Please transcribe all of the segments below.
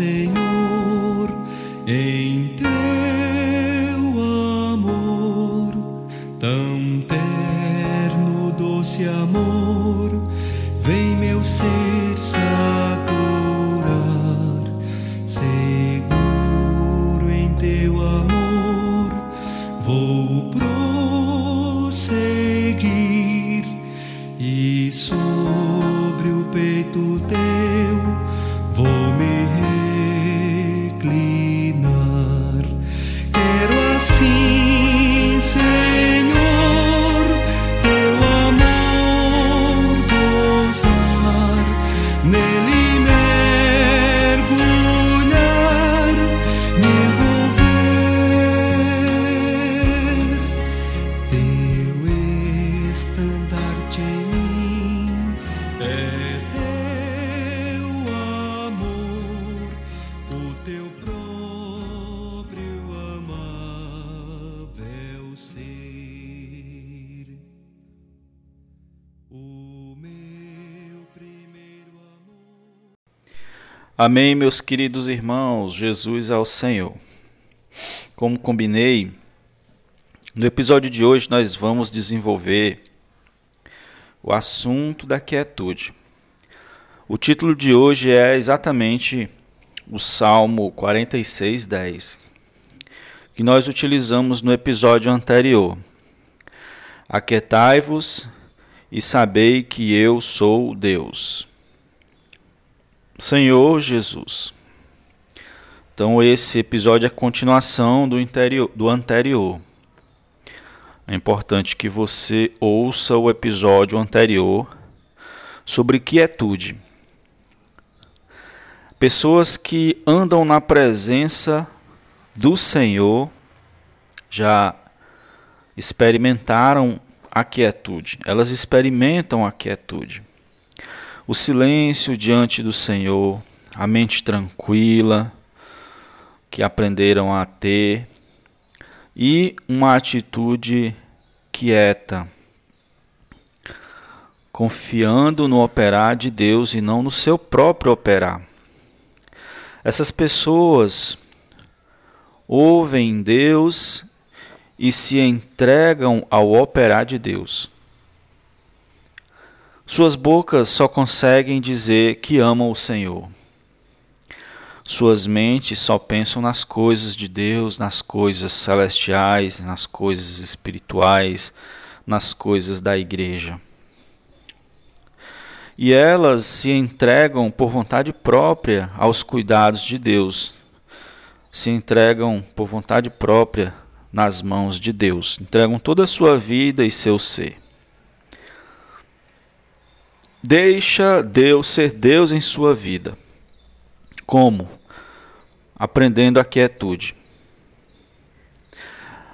Imerso, ó Senhor, ser. O meu primeiro amor. Amém, meus queridos irmãos, Jesus ao Senhor. Como combinei, no episódio de hoje nós vamos desenvolver o assunto da quietude. O título de hoje é exatamente o Salmo 46, 10, que nós utilizamos no episódio anterior. Aquietai-vos e sabei que eu sou Deus. Senhor Jesus. Então esse episódio é continuação do, interior, do anterior. É importante que você ouça o episódio anterior sobre quietude. Pessoas que andam na presença do Senhor já experimentaram a quietude. Elas experimentam a quietude. O silêncio diante do Senhor, a mente tranquila que aprenderam a ter e uma atitude quieta, confiando no operar de Deus e não no seu próprio operar. Essas pessoas ouvem Deus e se entregam ao operar de Deus. Suas bocas só conseguem dizer que amam o Senhor. Suas mentes só pensam nas coisas de Deus, nas coisas celestiais, nas coisas espirituais, nas coisas da igreja. E elas se entregam por vontade própria aos cuidados de Deus, se entregam por vontade própria nas mãos de Deus, entregam toda a sua vida e seu ser. Deixa Deus ser Deus em sua vida. Como? Aprendendo a quietude.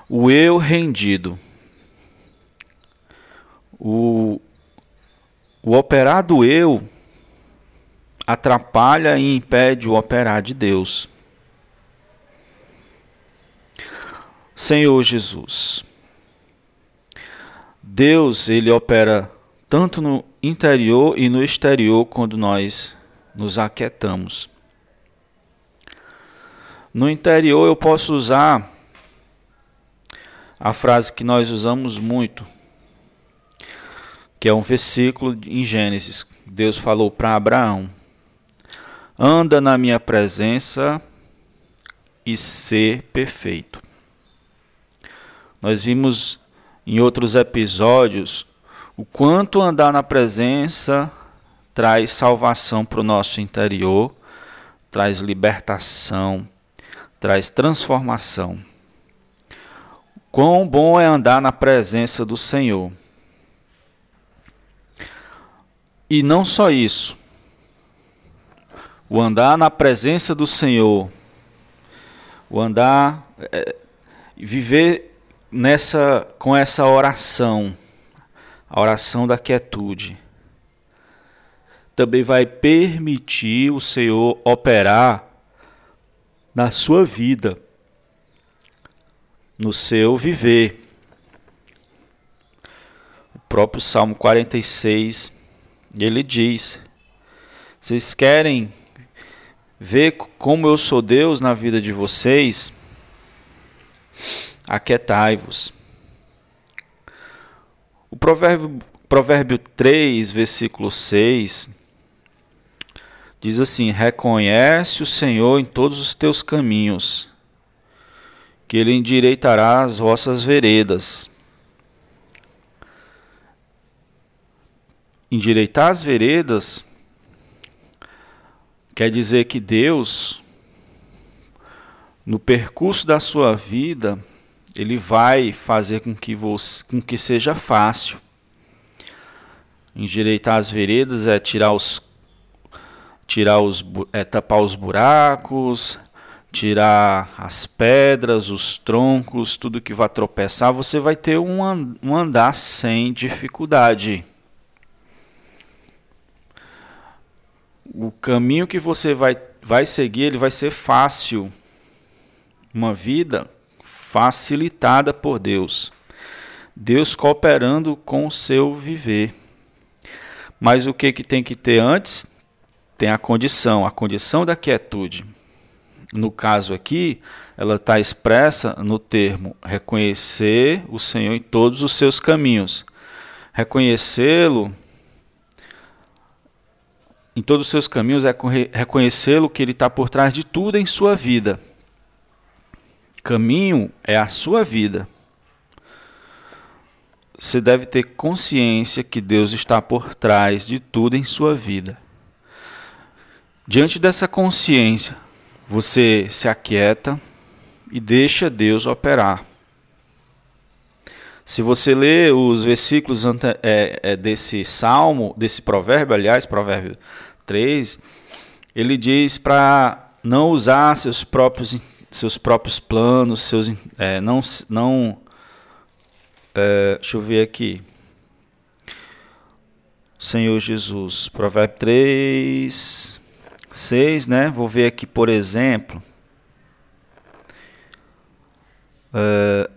O eu rendido. O, o operar do eu atrapalha e impede o operar de Deus. Senhor Jesus. Deus, ele opera tanto no interior e no exterior quando nós nos aquietamos. No interior eu posso usar a frase que nós usamos muito, que é um versículo em Gênesis. Deus falou para Abraão: Anda na minha presença e ser perfeito. Nós vimos em outros episódios o quanto andar na presença traz salvação para o nosso interior, traz libertação, traz transformação. Quão bom é andar na presença do Senhor. E não só isso. O andar na presença do Senhor, o andar, é, viver nessa, com essa oração, a oração da quietude, também vai permitir o Senhor operar na sua vida, no seu viver. O próprio Salmo 46, ele diz: Vocês querem ver como eu sou Deus na vida de vocês? Aquietai-vos. O provérbio, provérbio 3, versículo 6, diz assim: Reconhece o Senhor em todos os teus caminhos, que Ele endireitará as vossas veredas. Endireitar as veredas quer dizer que Deus, no percurso da sua vida, ele vai fazer com que, você, com que seja fácil. Endireitar as veredas é tirar os tirar os é tapar os buracos, tirar as pedras, os troncos, tudo que vai tropeçar, você vai ter um, um andar sem dificuldade. O caminho que você vai, vai seguir, ele vai ser fácil. Uma vida facilitada por Deus. Deus cooperando com o seu viver. Mas o que, que tem que ter antes? Tem a condição, a condição da quietude. No caso aqui, ela está expressa no termo reconhecer o Senhor em todos os seus caminhos. Reconhecê-lo em todos os seus caminhos é reconhecê-lo que ele está por trás de tudo em sua vida. Caminho é a sua vida. Você deve ter consciência que Deus está por trás de tudo em sua vida. Diante dessa consciência, você se aquieta e deixa Deus operar. Se você ler os versículos é, é, desse salmo, desse provérbio, aliás, provérbio 3, ele diz para não usar seus próprios seus próprios planos, seus é, não não é, deixa eu ver aqui. Senhor Jesus, Provérbio 3, 6, né? Vou ver aqui, por exemplo. É,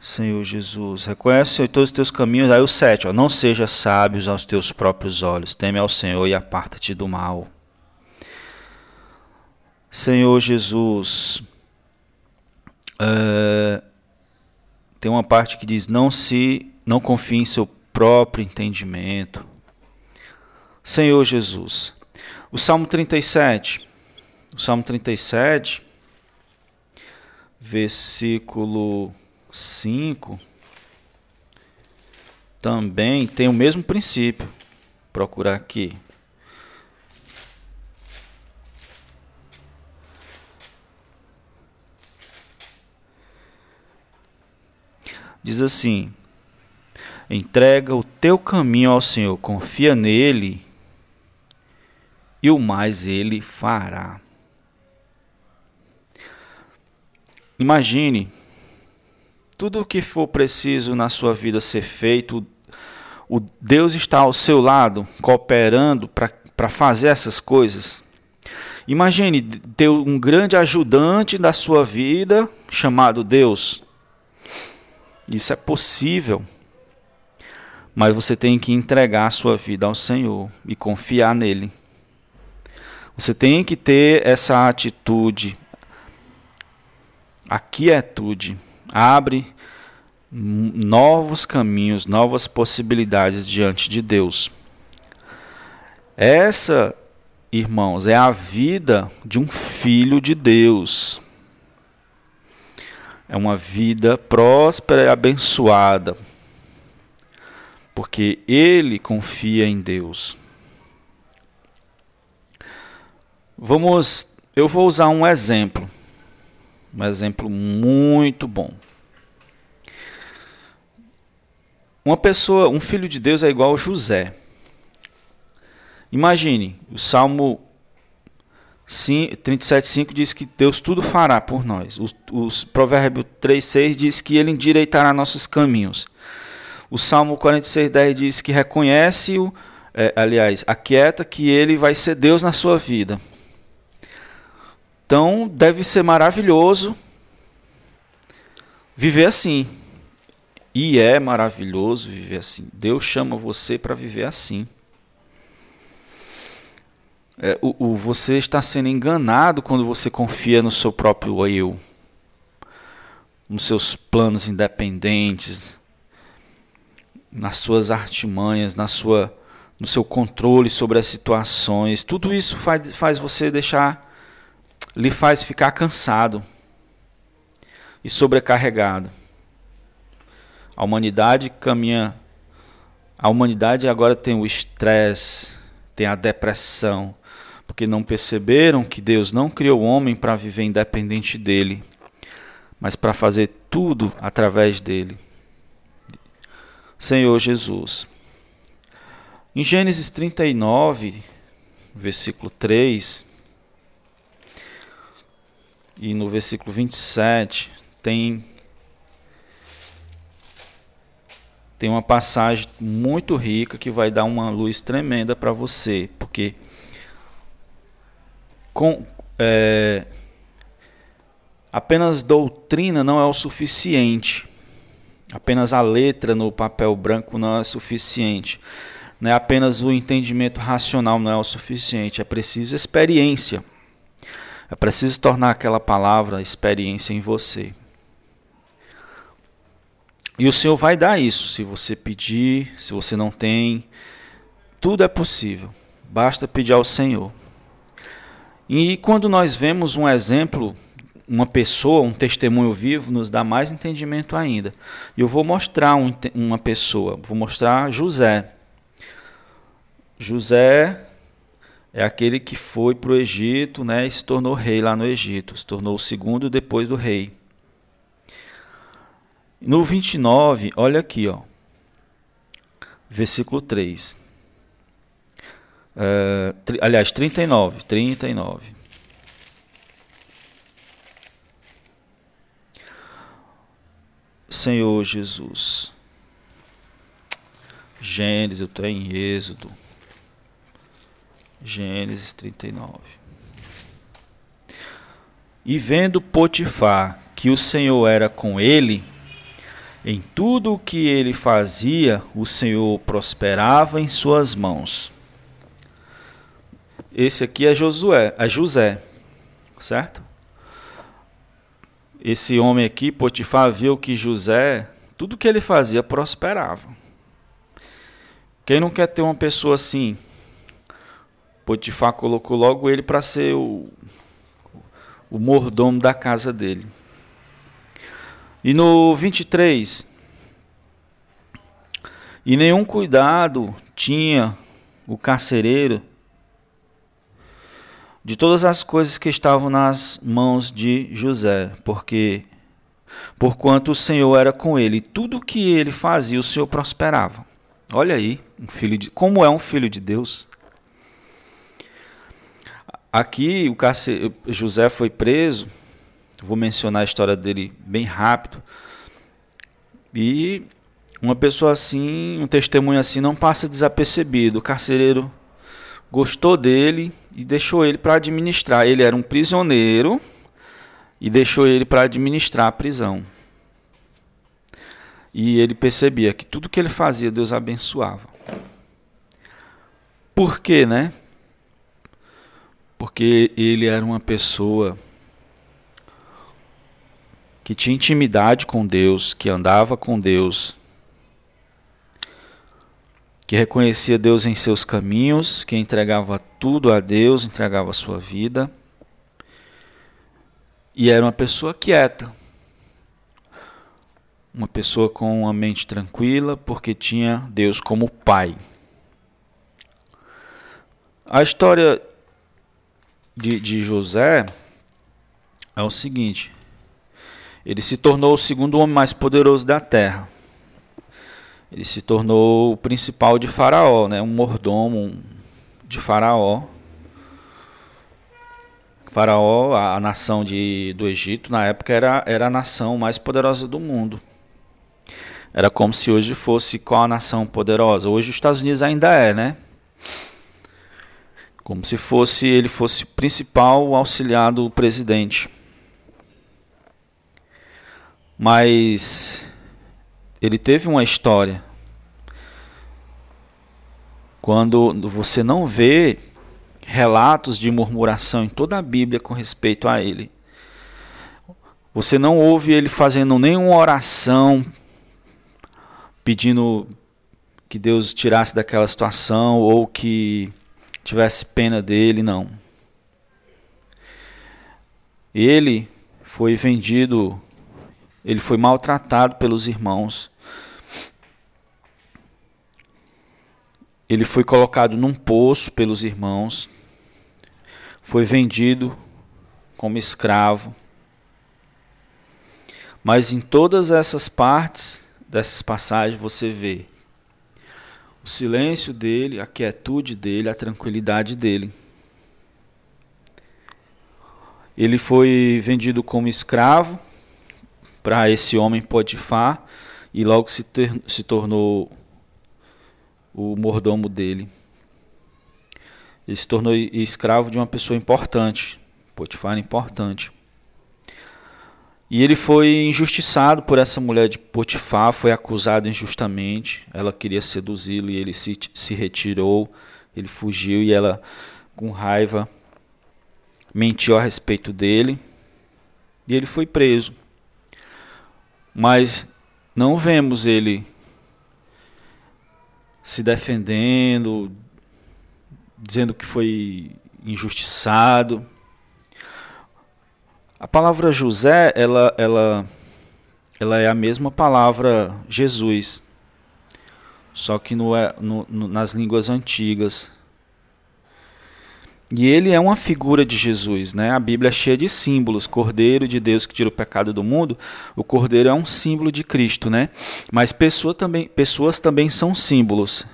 Senhor Jesus, reconhece todos os teus caminhos. Aí o 7, ó, não seja sábios aos teus próprios olhos, teme ao Senhor e aparta-te do mal. Senhor Jesus, é, tem uma parte que diz: não se, não confie em seu próprio entendimento. Senhor Jesus, o Salmo 37, o Salmo 37, versículo 5, também tem o mesmo princípio. Procurar aqui. Diz assim: entrega o teu caminho ao Senhor, confia nele, e o mais ele fará. Imagine tudo o que for preciso na sua vida ser feito, o Deus está ao seu lado, cooperando para fazer essas coisas. Imagine ter um grande ajudante da sua vida chamado Deus. Isso é possível. Mas você tem que entregar a sua vida ao Senhor e confiar nele. Você tem que ter essa atitude, a quietude. Abre novos caminhos, novas possibilidades diante de Deus. Essa, irmãos, é a vida de um filho de Deus. É uma vida próspera e abençoada, porque ele confia em Deus. Vamos, eu vou usar um exemplo, um exemplo muito bom. Uma pessoa, um filho de Deus é igual José. Imagine, o Salmo 37,5 diz que Deus tudo fará por nós. O, o Provérbio 3,6 diz que Ele endireitará nossos caminhos. O Salmo 46,10 diz que reconhece-o, é, aliás, aquieta que Ele vai ser Deus na sua vida. Então deve ser maravilhoso viver assim. E é maravilhoso viver assim. Deus chama você para viver assim. É, o, o, você está sendo enganado quando você confia no seu próprio eu, nos seus planos independentes, nas suas artimanhas, na sua, no seu controle sobre as situações. Tudo isso faz, faz você deixar, lhe faz ficar cansado e sobrecarregado. A humanidade caminha. A humanidade agora tem o estresse, tem a depressão, porque não perceberam que Deus não criou o homem para viver independente dele, mas para fazer tudo através dele. Senhor Jesus. Em Gênesis 39, versículo 3, e no versículo 27, tem tem uma passagem muito rica que vai dar uma luz tremenda para você, porque com é, apenas doutrina não é o suficiente, apenas a letra no papel branco não é suficiente, não é apenas o entendimento racional não é o suficiente, é preciso experiência, é preciso tornar aquela palavra experiência em você. E o Senhor vai dar isso, se você pedir, se você não tem, tudo é possível. Basta pedir ao Senhor. E quando nós vemos um exemplo, uma pessoa, um testemunho vivo, nos dá mais entendimento ainda. E eu vou mostrar um, uma pessoa, vou mostrar José. José é aquele que foi para o Egito né, e se tornou rei lá no Egito, se tornou o segundo depois do rei. No 29, olha aqui, ó. Versículo 3. Uh, tri, aliás, 39. 39. Senhor Jesus. Gênesis, eu estou em Êxodo. Gênesis 39. E vendo Potifar que o Senhor era com ele, em tudo o que ele fazia, o Senhor prosperava em suas mãos. Esse aqui é Josué, é José, certo? Esse homem aqui, Potifar, viu que José, tudo que ele fazia prosperava. Quem não quer ter uma pessoa assim? Potifar colocou logo ele para ser o, o mordomo da casa dele. E no 23, e nenhum cuidado tinha o carcereiro de todas as coisas que estavam nas mãos de José, porque porquanto o Senhor era com ele, tudo que ele fazia, o Senhor prosperava. Olha aí, um filho de, como é um filho de Deus. Aqui o José foi preso Vou mencionar a história dele bem rápido. E uma pessoa assim, um testemunho assim, não passa desapercebido. O carcereiro gostou dele e deixou ele para administrar. Ele era um prisioneiro e deixou ele para administrar a prisão. E ele percebia que tudo que ele fazia, Deus abençoava. Por quê, né? Porque ele era uma pessoa que tinha intimidade com Deus, que andava com Deus, que reconhecia Deus em seus caminhos, que entregava tudo a Deus, entregava a sua vida, e era uma pessoa quieta, uma pessoa com uma mente tranquila, porque tinha Deus como Pai. A história de, de José é o seguinte: ele se tornou o segundo homem mais poderoso da terra. Ele se tornou o principal de Faraó, né? um mordomo de Faraó. Faraó, a, a nação de, do Egito, na época era, era a nação mais poderosa do mundo. Era como se hoje fosse qual a nação poderosa. Hoje os Estados Unidos ainda é, né? Como se fosse ele fosse o principal auxiliar do presidente. Mas ele teve uma história. Quando você não vê relatos de murmuração em toda a Bíblia com respeito a ele. Você não ouve ele fazendo nenhuma oração pedindo que Deus tirasse daquela situação ou que tivesse pena dele, não. Ele foi vendido, ele foi maltratado pelos irmãos. Ele foi colocado num poço pelos irmãos, foi vendido como escravo. Mas em todas essas partes dessas passagens você vê o silêncio dele, a quietude dele, a tranquilidade dele. Ele foi vendido como escravo para esse homem Potifar e logo se, ter, se tornou o mordomo dele. Ele se tornou escravo de uma pessoa importante, Potifar importante. E ele foi injustiçado por essa mulher de Potifar, foi acusado injustamente. Ela queria seduzi-lo e ele se, se retirou, ele fugiu e ela, com raiva, mentiu a respeito dele. E ele foi preso. Mas não vemos ele se defendendo, dizendo que foi injustiçado. A palavra José, ela, ela, ela é a mesma palavra Jesus, só que no, é, no, nas línguas antigas. E ele é uma figura de Jesus, né? A Bíblia é cheia de símbolos. Cordeiro de Deus que tira o pecado do mundo. O cordeiro é um símbolo de Cristo, né? Mas pessoa também, pessoas também são símbolos.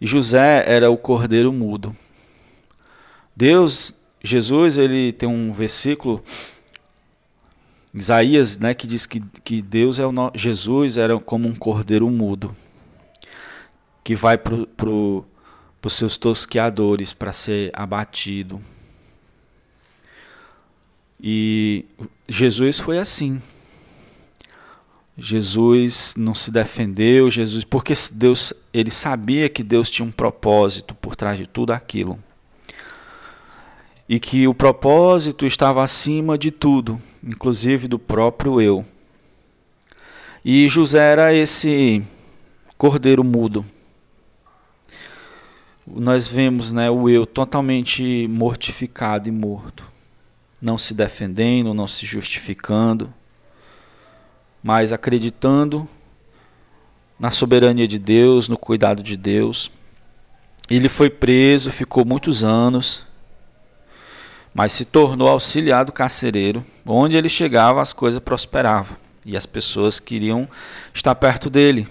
José era o cordeiro mudo. Deus Jesus ele tem um versículo Isaías, né, que diz que, que Deus é o no... Jesus era como um cordeiro mudo que vai para pro, os seus tosqueadores para ser abatido. E Jesus foi assim. Jesus não se defendeu, Jesus, porque Deus, ele sabia que Deus tinha um propósito por trás de tudo aquilo e que o propósito estava acima de tudo, inclusive do próprio eu. E José era esse cordeiro mudo. Nós vemos né, o eu totalmente mortificado e morto, não se defendendo, não se justificando, mas acreditando na soberania de Deus, no cuidado de Deus. Ele foi preso, ficou muitos anos mas se tornou auxiliar do carcereiro. Onde ele chegava, as coisas prosperavam e as pessoas queriam estar perto dele.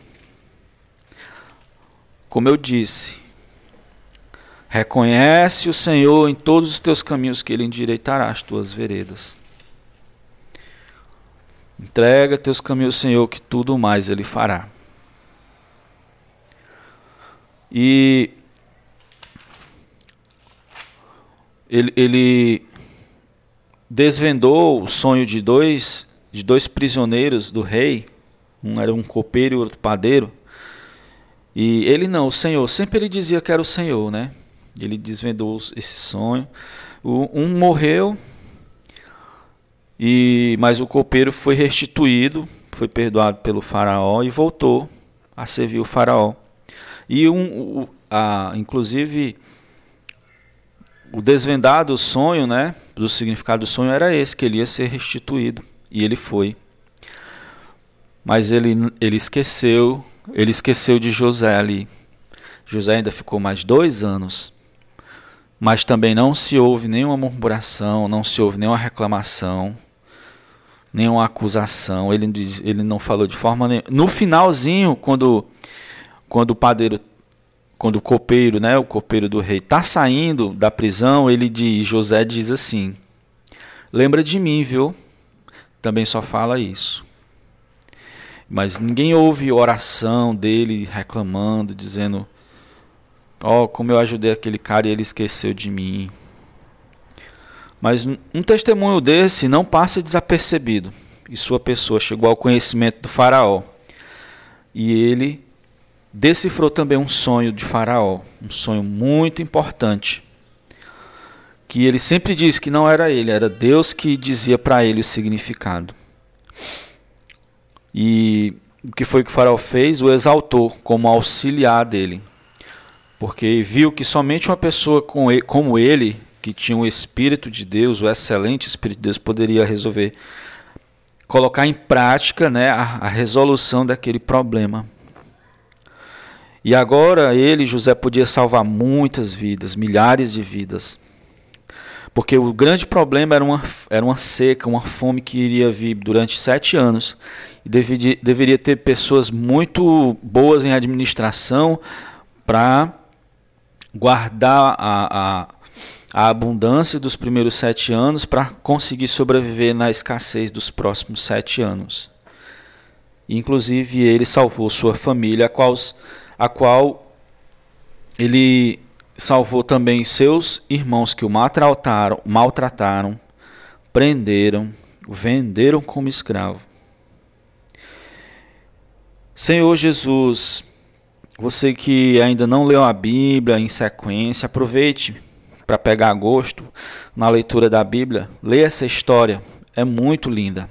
Como eu disse, reconhece o Senhor em todos os teus caminhos, que ele endireitará as tuas veredas. Entrega teus caminhos Senhor, que tudo mais ele fará. E ele, ele desvendou o sonho de dois, de dois prisioneiros do rei, um era um copeiro e outro padeiro. E ele não, o Senhor, sempre ele dizia que era o Senhor, né? Ele desvendou esse sonho. O, um morreu, e mas o copeiro foi restituído, foi perdoado pelo faraó e voltou a servir o faraó. E um, o, a, inclusive o desvendado sonho, né, do significado do sonho era esse, que ele ia ser restituído. E ele foi. Mas ele, ele esqueceu, ele esqueceu de José ali. José ainda ficou mais dois anos. Mas também não se houve nenhuma murmuração, não se houve nenhuma reclamação, nenhuma acusação. Ele, ele não falou de forma nenhuma. No finalzinho, quando, quando o padeiro quando o copeiro, né, o copeiro do rei, está saindo da prisão, ele diz, José diz assim: Lembra de mim, viu? Também só fala isso. Mas ninguém ouve oração dele reclamando, dizendo: Ó, oh, como eu ajudei aquele cara e ele esqueceu de mim. Mas um testemunho desse não passa desapercebido. E sua pessoa chegou ao conhecimento do Faraó. E ele decifrou também um sonho de Faraó, um sonho muito importante. que ele sempre disse que não era ele, era Deus que dizia para ele o significado. E o que foi que o faraó fez? O exaltou como auxiliar dele. Porque viu que somente uma pessoa como ele, que tinha o Espírito de Deus, o excelente Espírito de Deus, poderia resolver, colocar em prática né, a, a resolução daquele problema. E agora ele, José, podia salvar muitas vidas, milhares de vidas. Porque o grande problema era uma, era uma seca, uma fome que iria vir durante sete anos. E deveria, deveria ter pessoas muito boas em administração para guardar a, a, a abundância dos primeiros sete anos para conseguir sobreviver na escassez dos próximos sete anos. Inclusive, ele salvou sua família, a qual, a qual ele salvou também seus irmãos que o maltrataram, maltrataram, prenderam, venderam como escravo. Senhor Jesus, você que ainda não leu a Bíblia em sequência, aproveite para pegar gosto na leitura da Bíblia. Leia essa história, é muito linda.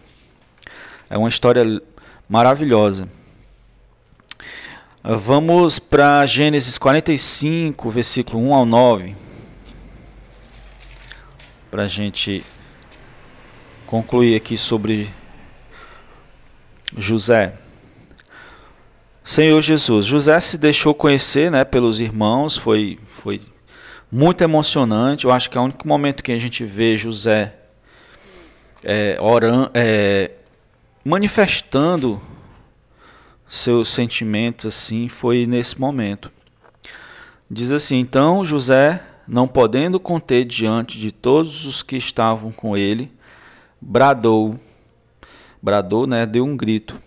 É uma história maravilhosa. Vamos para Gênesis 45, versículo 1 ao 9. Para a gente concluir aqui sobre José. Senhor Jesus, José se deixou conhecer né, pelos irmãos, foi, foi muito emocionante. Eu acho que é o único momento que a gente vê José é, é, manifestando seus sentimentos assim foi nesse momento. Diz assim: Então José, não podendo conter diante de todos os que estavam com ele, bradou, bradou, né, deu um grito: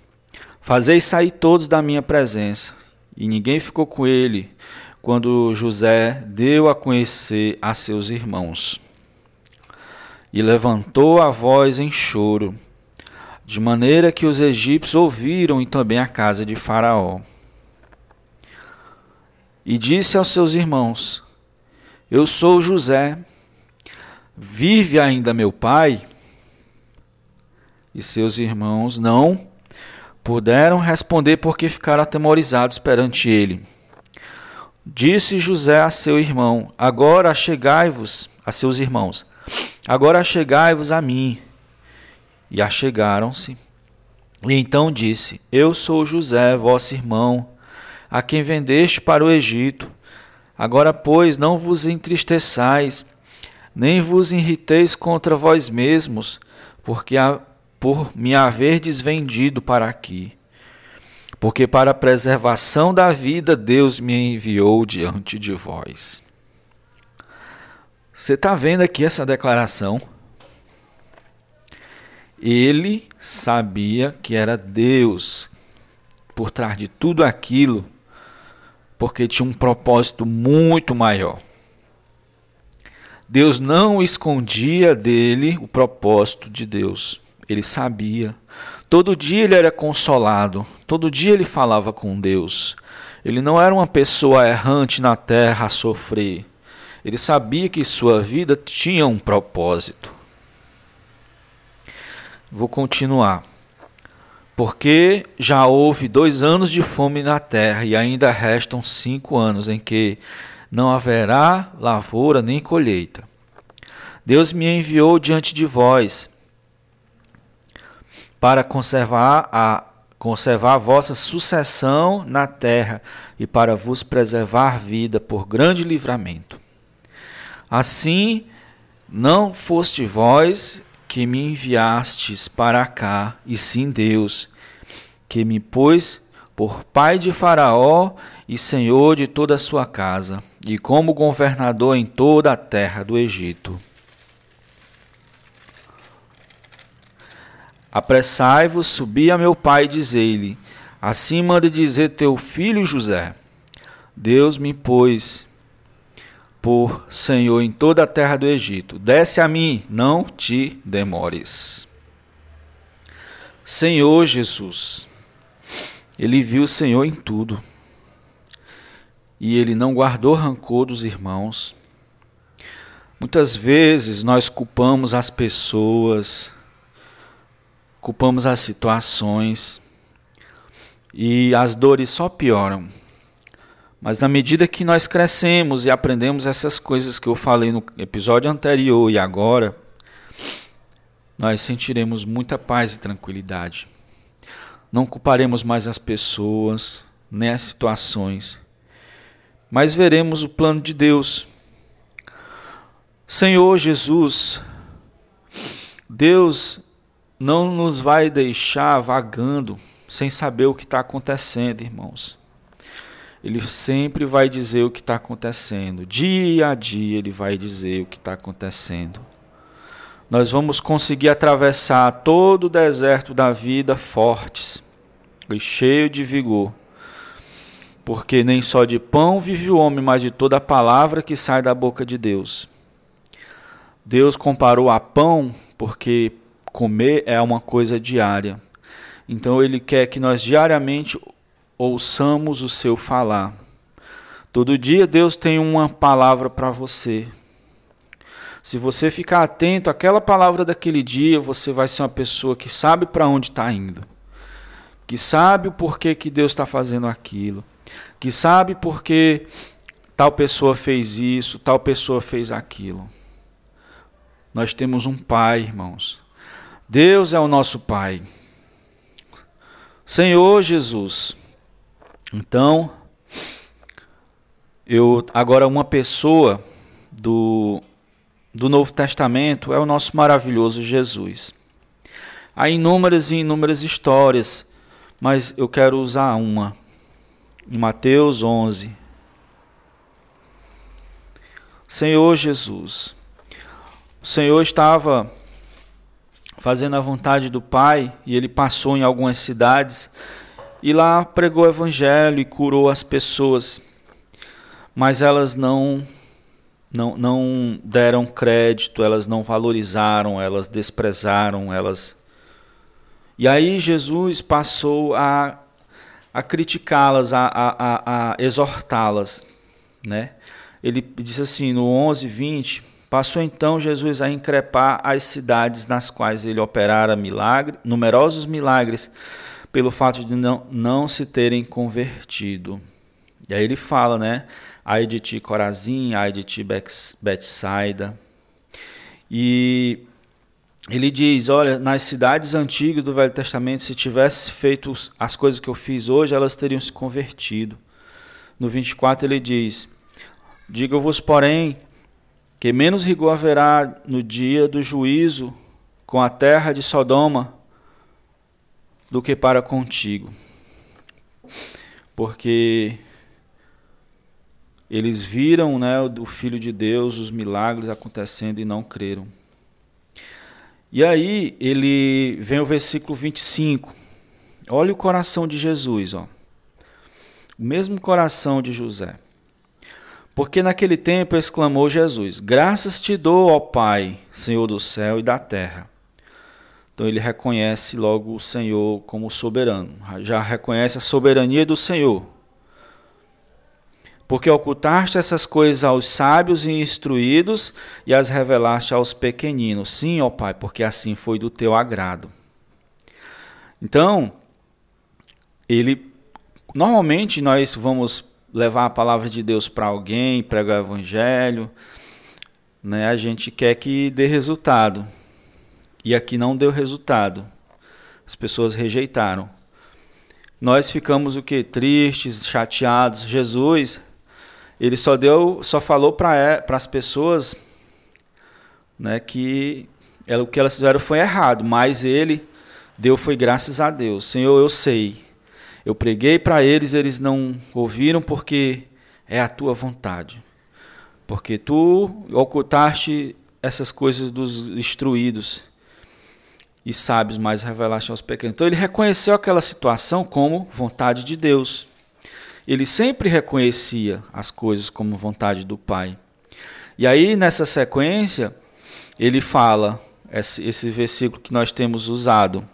Fazei sair todos da minha presença. E ninguém ficou com ele quando José deu a conhecer a seus irmãos. E levantou a voz em choro de maneira que os egípcios ouviram e também a casa de Faraó. E disse aos seus irmãos: Eu sou José, vive ainda meu pai? E seus irmãos não puderam responder porque ficaram atemorizados perante ele. Disse José a seu irmão: Agora chegai-vos a seus irmãos. Agora chegai-vos a mim. E achegaram-se. E então disse: Eu sou José, vosso irmão, a quem vendeste para o Egito. Agora, pois, não vos entristeçais, nem vos irriteis contra vós mesmos, porque a, por me haverdes vendido para aqui. Porque para a preservação da vida Deus me enviou diante de vós. Você está vendo aqui essa declaração? Ele sabia que era Deus por trás de tudo aquilo, porque tinha um propósito muito maior. Deus não escondia dele o propósito de Deus. Ele sabia. Todo dia ele era consolado, todo dia ele falava com Deus. Ele não era uma pessoa errante na terra a sofrer. Ele sabia que sua vida tinha um propósito. Vou continuar. Porque já houve dois anos de fome na terra e ainda restam cinco anos em que não haverá lavoura nem colheita. Deus me enviou diante de vós para conservar a conservar a vossa sucessão na terra e para vos preservar vida por grande livramento. Assim, não foste vós que me enviastes para cá, e sim Deus, que me pôs por pai de Faraó e senhor de toda a sua casa, e como governador em toda a terra do Egito. Apressai-vos, subi a meu pai e dizei-lhe: Assim manda dizer teu filho José: Deus me pôs por Senhor em toda a terra do Egito. Desce a mim, não te demores. Senhor Jesus, ele viu o Senhor em tudo. E ele não guardou rancor dos irmãos. Muitas vezes nós culpamos as pessoas, culpamos as situações e as dores só pioram. Mas na medida que nós crescemos e aprendemos essas coisas que eu falei no episódio anterior e agora, nós sentiremos muita paz e tranquilidade. Não culparemos mais as pessoas, nem as situações, mas veremos o plano de Deus. Senhor Jesus, Deus não nos vai deixar vagando sem saber o que está acontecendo, irmãos. Ele sempre vai dizer o que está acontecendo. Dia a dia ele vai dizer o que está acontecendo. Nós vamos conseguir atravessar todo o deserto da vida fortes e cheio de vigor. Porque nem só de pão vive o homem, mas de toda a palavra que sai da boca de Deus. Deus comparou a pão porque comer é uma coisa diária. Então ele quer que nós diariamente ouçamos o seu falar. Todo dia Deus tem uma palavra para você. Se você ficar atento àquela palavra daquele dia, você vai ser uma pessoa que sabe para onde está indo, que sabe o porquê que Deus está fazendo aquilo, que sabe porque tal pessoa fez isso, tal pessoa fez aquilo. Nós temos um Pai, irmãos. Deus é o nosso Pai. Senhor Jesus. Então, eu agora uma pessoa do do Novo Testamento é o nosso maravilhoso Jesus. Há inúmeras e inúmeras histórias, mas eu quero usar uma. Em Mateus 11. Senhor Jesus. O Senhor estava fazendo a vontade do Pai, e ele passou em algumas cidades e lá pregou o evangelho e curou as pessoas. Mas elas não não, não deram crédito, elas não valorizaram, elas desprezaram, elas E aí Jesus passou a a criticá-las, a, a, a, a exortá-las, né? Ele diz assim no 11, 20, Passou então Jesus a increpar as cidades nas quais ele operara milagre, numerosos milagres, pelo fato de não, não se terem convertido. E aí ele fala, né? Ai de ti Corazim, ai de ti Betsaida. E ele diz: Olha, nas cidades antigas do Velho Testamento, se tivesse feito as coisas que eu fiz hoje, elas teriam se convertido. No 24 ele diz: Digo-vos, porém, que menos rigor haverá no dia do juízo com a terra de Sodoma do que para contigo. Porque eles viram né, o Filho de Deus, os milagres acontecendo e não creram. E aí ele vem o versículo 25. Olha o coração de Jesus, ó. O mesmo coração de José. Porque naquele tempo exclamou Jesus: Graças te dou, ó Pai, Senhor do céu e da terra. Então ele reconhece logo o Senhor como soberano, já reconhece a soberania do Senhor. Porque ocultaste essas coisas aos sábios e instruídos e as revelaste aos pequeninos. Sim, ó Pai, porque assim foi do teu agrado. Então, ele normalmente nós vamos levar a palavra de Deus para alguém, pregar o evangelho, né? A gente quer que dê resultado. E aqui não deu resultado. As pessoas rejeitaram. Nós ficamos o que tristes, chateados. Jesus, ele só deu, só falou para as pessoas, né, que o que elas fizeram foi errado, mas ele deu foi graças a Deus. Senhor, eu sei eu preguei para eles, eles não ouviram porque é a tua vontade. Porque tu ocultaste essas coisas dos instruídos e sábios, mas revelaste aos pequenos. Então ele reconheceu aquela situação como vontade de Deus. Ele sempre reconhecia as coisas como vontade do Pai. E aí, nessa sequência, ele fala, esse, esse versículo que nós temos usado,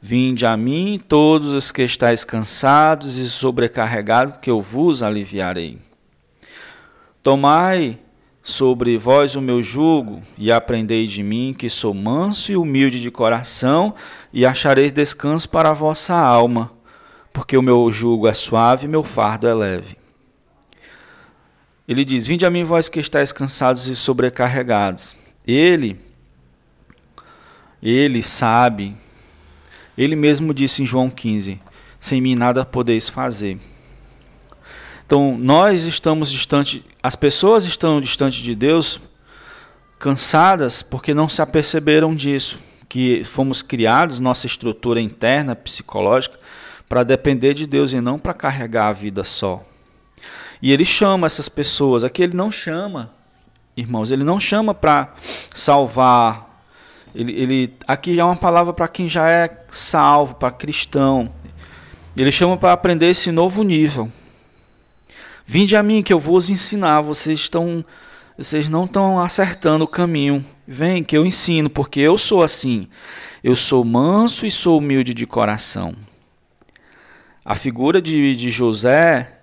Vinde a mim todos os que estáis cansados e sobrecarregados, que eu vos aliviarei. Tomai sobre vós o meu jugo e aprendei de mim, que sou manso e humilde de coração, e achareis descanso para a vossa alma, porque o meu jugo é suave e meu fardo é leve. Ele diz: Vinde a mim, vós que estáis cansados e sobrecarregados. Ele, ele sabe, ele mesmo disse em João 15: Sem mim nada podeis fazer. Então, nós estamos distante, as pessoas estão distante de Deus, cansadas porque não se aperceberam disso, que fomos criados, nossa estrutura interna psicológica, para depender de Deus e não para carregar a vida só. E ele chama essas pessoas, aqui ele não chama, irmãos, ele não chama para salvar. Ele, ele, aqui é uma palavra para quem já é salvo, para cristão. Ele chama para aprender esse novo nível. Vinde a mim que eu vou os ensinar. Vocês estão vocês não estão acertando o caminho. Vem que eu ensino, porque eu sou assim. Eu sou manso e sou humilde de coração. A figura de, de José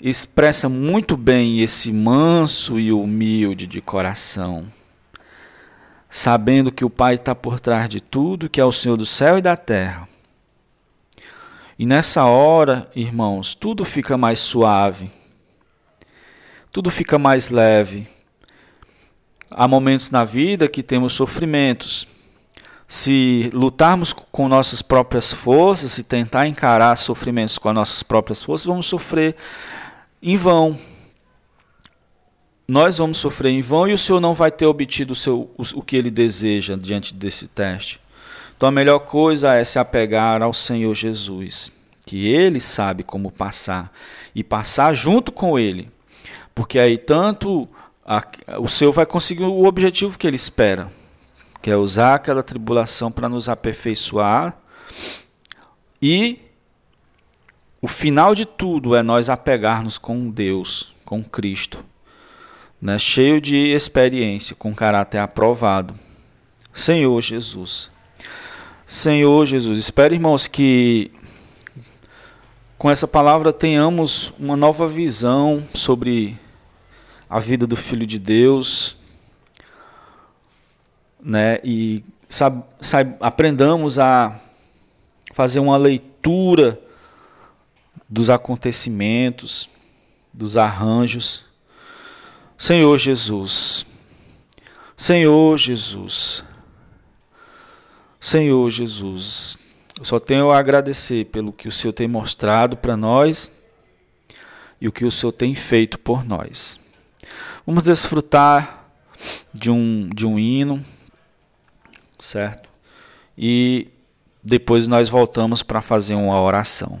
expressa muito bem esse manso e humilde de coração, sabendo que o Pai está por trás de tudo, que é o Senhor do céu e da terra. E nessa hora, irmãos, tudo fica mais suave, tudo fica mais leve. Há momentos na vida que temos sofrimentos. Se lutarmos com nossas próprias forças, e tentar encarar sofrimentos com as nossas próprias forças, vamos sofrer em vão. Nós vamos sofrer em vão e o Senhor não vai ter obtido o, seu, o, o que ele deseja diante desse teste. Então a melhor coisa é se apegar ao Senhor Jesus, que Ele sabe como passar e passar junto com Ele, porque aí tanto a, o Senhor vai conseguir o objetivo que Ele espera, que é usar aquela tribulação para nos aperfeiçoar. E o final de tudo é nós apegarmos com Deus, com Cristo, né? cheio de experiência, com caráter aprovado. Senhor Jesus. Senhor Jesus. Espero, irmãos, que com essa palavra tenhamos uma nova visão sobre a vida do Filho de Deus, né? E aprendamos a fazer uma leitura dos acontecimentos, dos arranjos. Senhor Jesus, Senhor Jesus, Senhor Jesus, eu só tenho a agradecer pelo que o Senhor tem mostrado para nós e o que o Senhor tem feito por nós. Vamos desfrutar de um, de um hino, certo? E depois nós voltamos para fazer uma oração.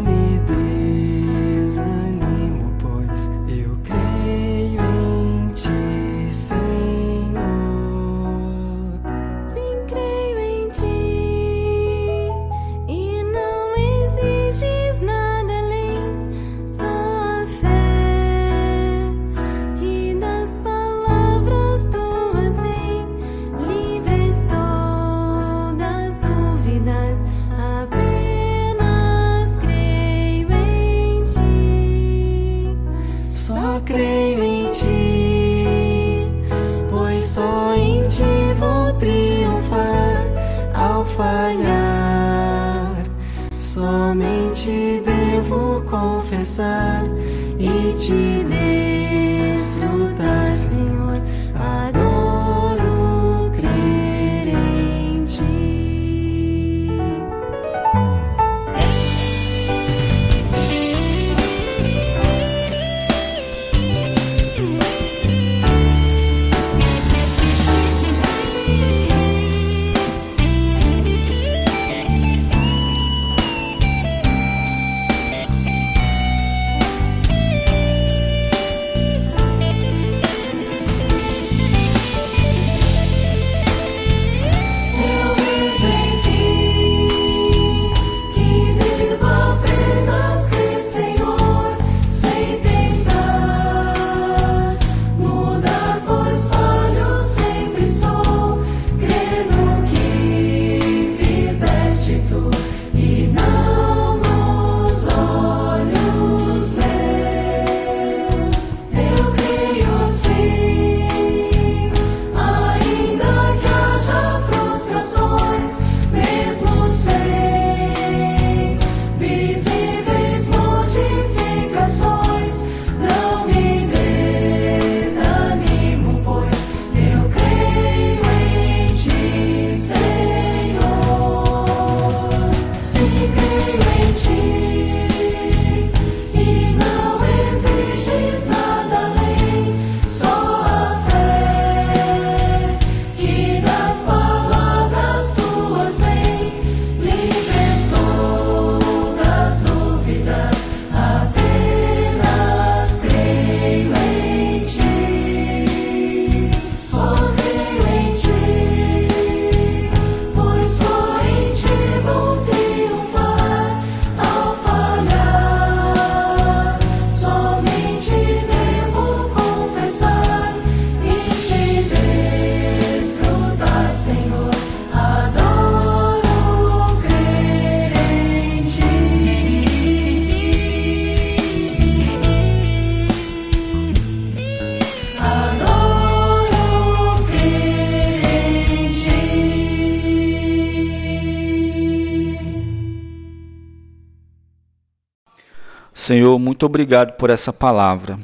Senhor, muito obrigado por essa palavra.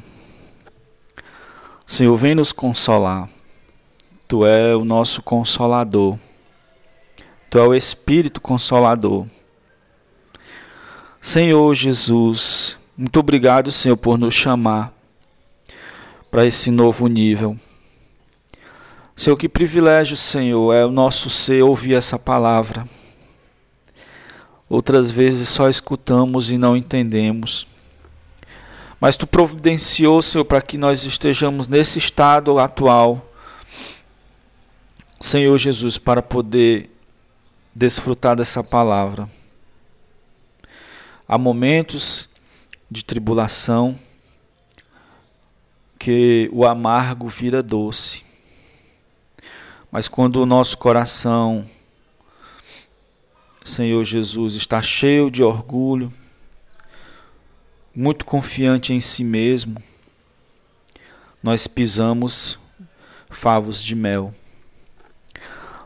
Senhor, vem nos consolar. Tu é o nosso consolador. Tu é o Espírito Consolador. Senhor Jesus, muito obrigado, Senhor, por nos chamar para esse novo nível. Senhor, que privilégio, Senhor, é o nosso ser ouvir essa palavra. Outras vezes só escutamos e não entendemos. Mas tu providenciou, Senhor, para que nós estejamos nesse estado atual, Senhor Jesus, para poder desfrutar dessa palavra. Há momentos de tribulação que o amargo vira doce. Mas quando o nosso coração, Senhor Jesus, está cheio de orgulho, muito confiante em si mesmo, nós pisamos favos de mel.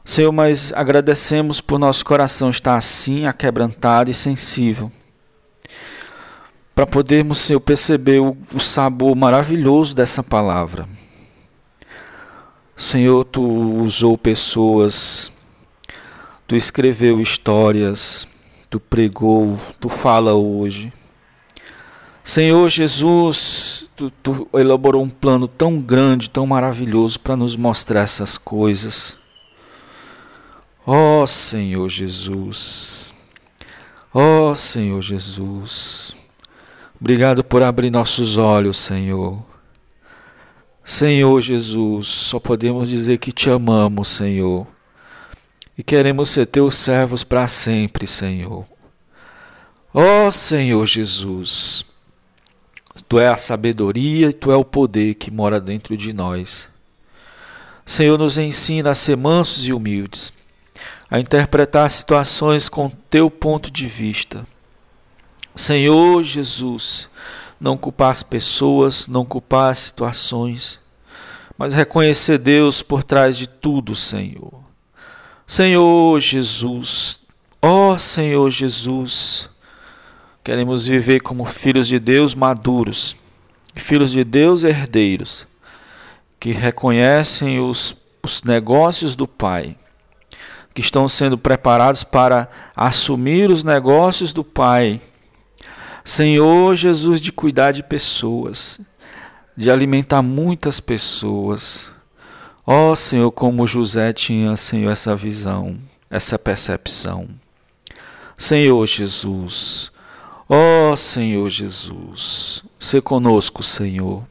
Senhor, mas agradecemos por nosso coração estar assim, aquebrantado e sensível, para podermos, Senhor, perceber o, o sabor maravilhoso dessa palavra. Senhor, tu usou pessoas, tu escreveu histórias, tu pregou, tu fala hoje. Senhor Jesus, tu, tu elaborou um plano tão grande, tão maravilhoso para nos mostrar essas coisas. Ó oh, Senhor Jesus, ó oh, Senhor Jesus, obrigado por abrir nossos olhos, Senhor. Senhor Jesus, só podemos dizer que te amamos, Senhor, e queremos ser teus servos para sempre, Senhor. Ó oh, Senhor Jesus, tu é a sabedoria e tu é o poder que mora dentro de nós. Senhor, nos ensina a ser mansos e humildes, a interpretar situações com teu ponto de vista. Senhor Jesus, não culpar as pessoas, não culpar as situações, mas reconhecer Deus por trás de tudo, Senhor. Senhor Jesus, ó Senhor Jesus, Queremos viver como filhos de Deus maduros, filhos de Deus herdeiros, que reconhecem os, os negócios do Pai, que estão sendo preparados para assumir os negócios do Pai. Senhor Jesus, de cuidar de pessoas, de alimentar muitas pessoas. Ó oh, Senhor, como José tinha, Senhor, essa visão, essa percepção. Senhor Jesus, ó oh, Senhor Jesus, se conosco, Senhor.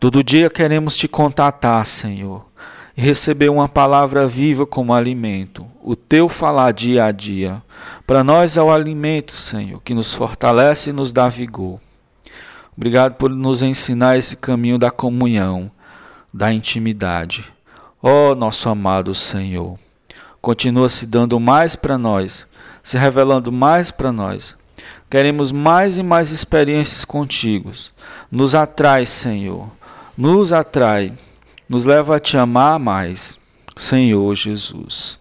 Todo dia queremos te contatar, Senhor, e receber uma palavra viva como alimento, o teu falar dia a dia. Para nós é o alimento, Senhor, que nos fortalece e nos dá vigor. Obrigado por nos ensinar esse caminho da comunhão, da intimidade. Ó oh, nosso amado Senhor, continua se dando mais para nós, se revelando mais para nós. Queremos mais e mais experiências contigo. Nos atrai, Senhor. Nos atrai. Nos leva a te amar mais. Senhor Jesus.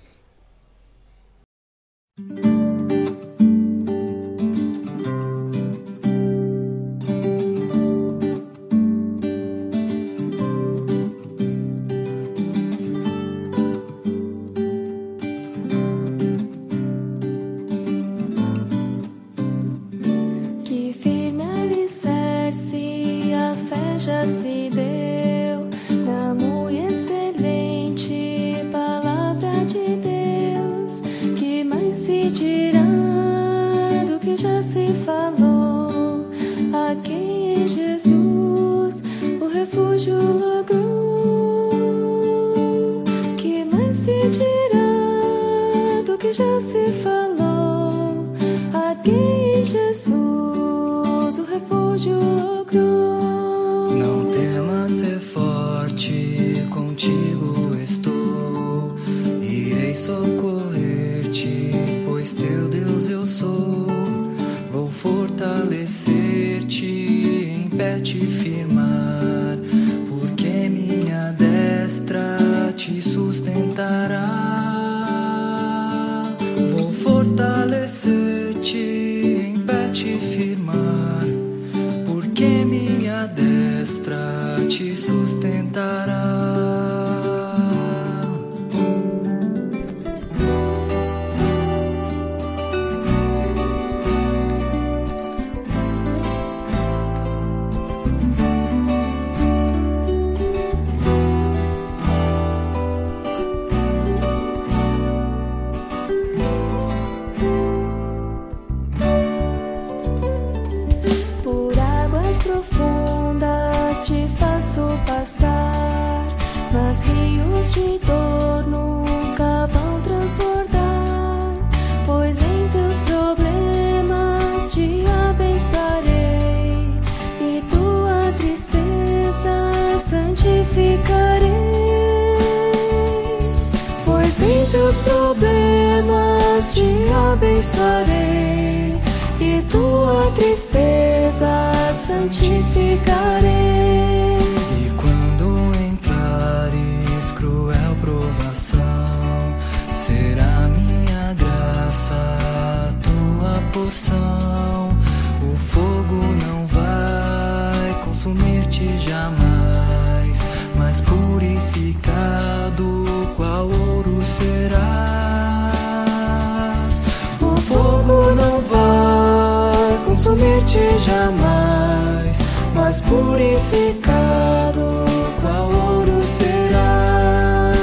Consumir-te jamais, mas purificado qual ouro serás.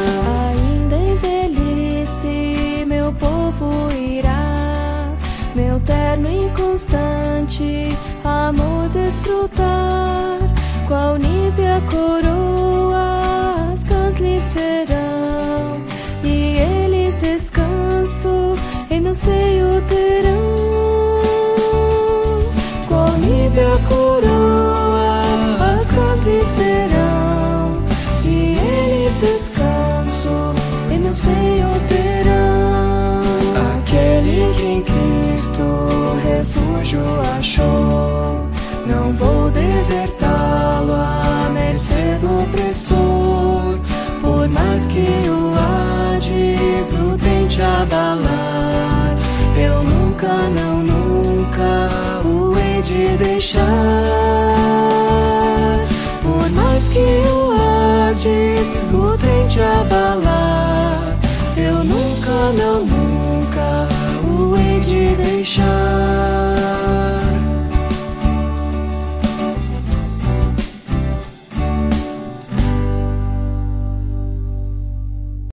Ainda em velhice, meu povo irá, meu terno inconstante amor desfrutar. Qual nívea coroa as cãs lhe serão, e eles descanso em meu seio terão. Cristo refúgio achou, não vou desertá-lo à mercê do opressor. Por mais que o Hades o tente abalar, eu nunca não, nunca o hei de deixar. Por mais que o Hades o trem te abalar, eu nunca, não, nunca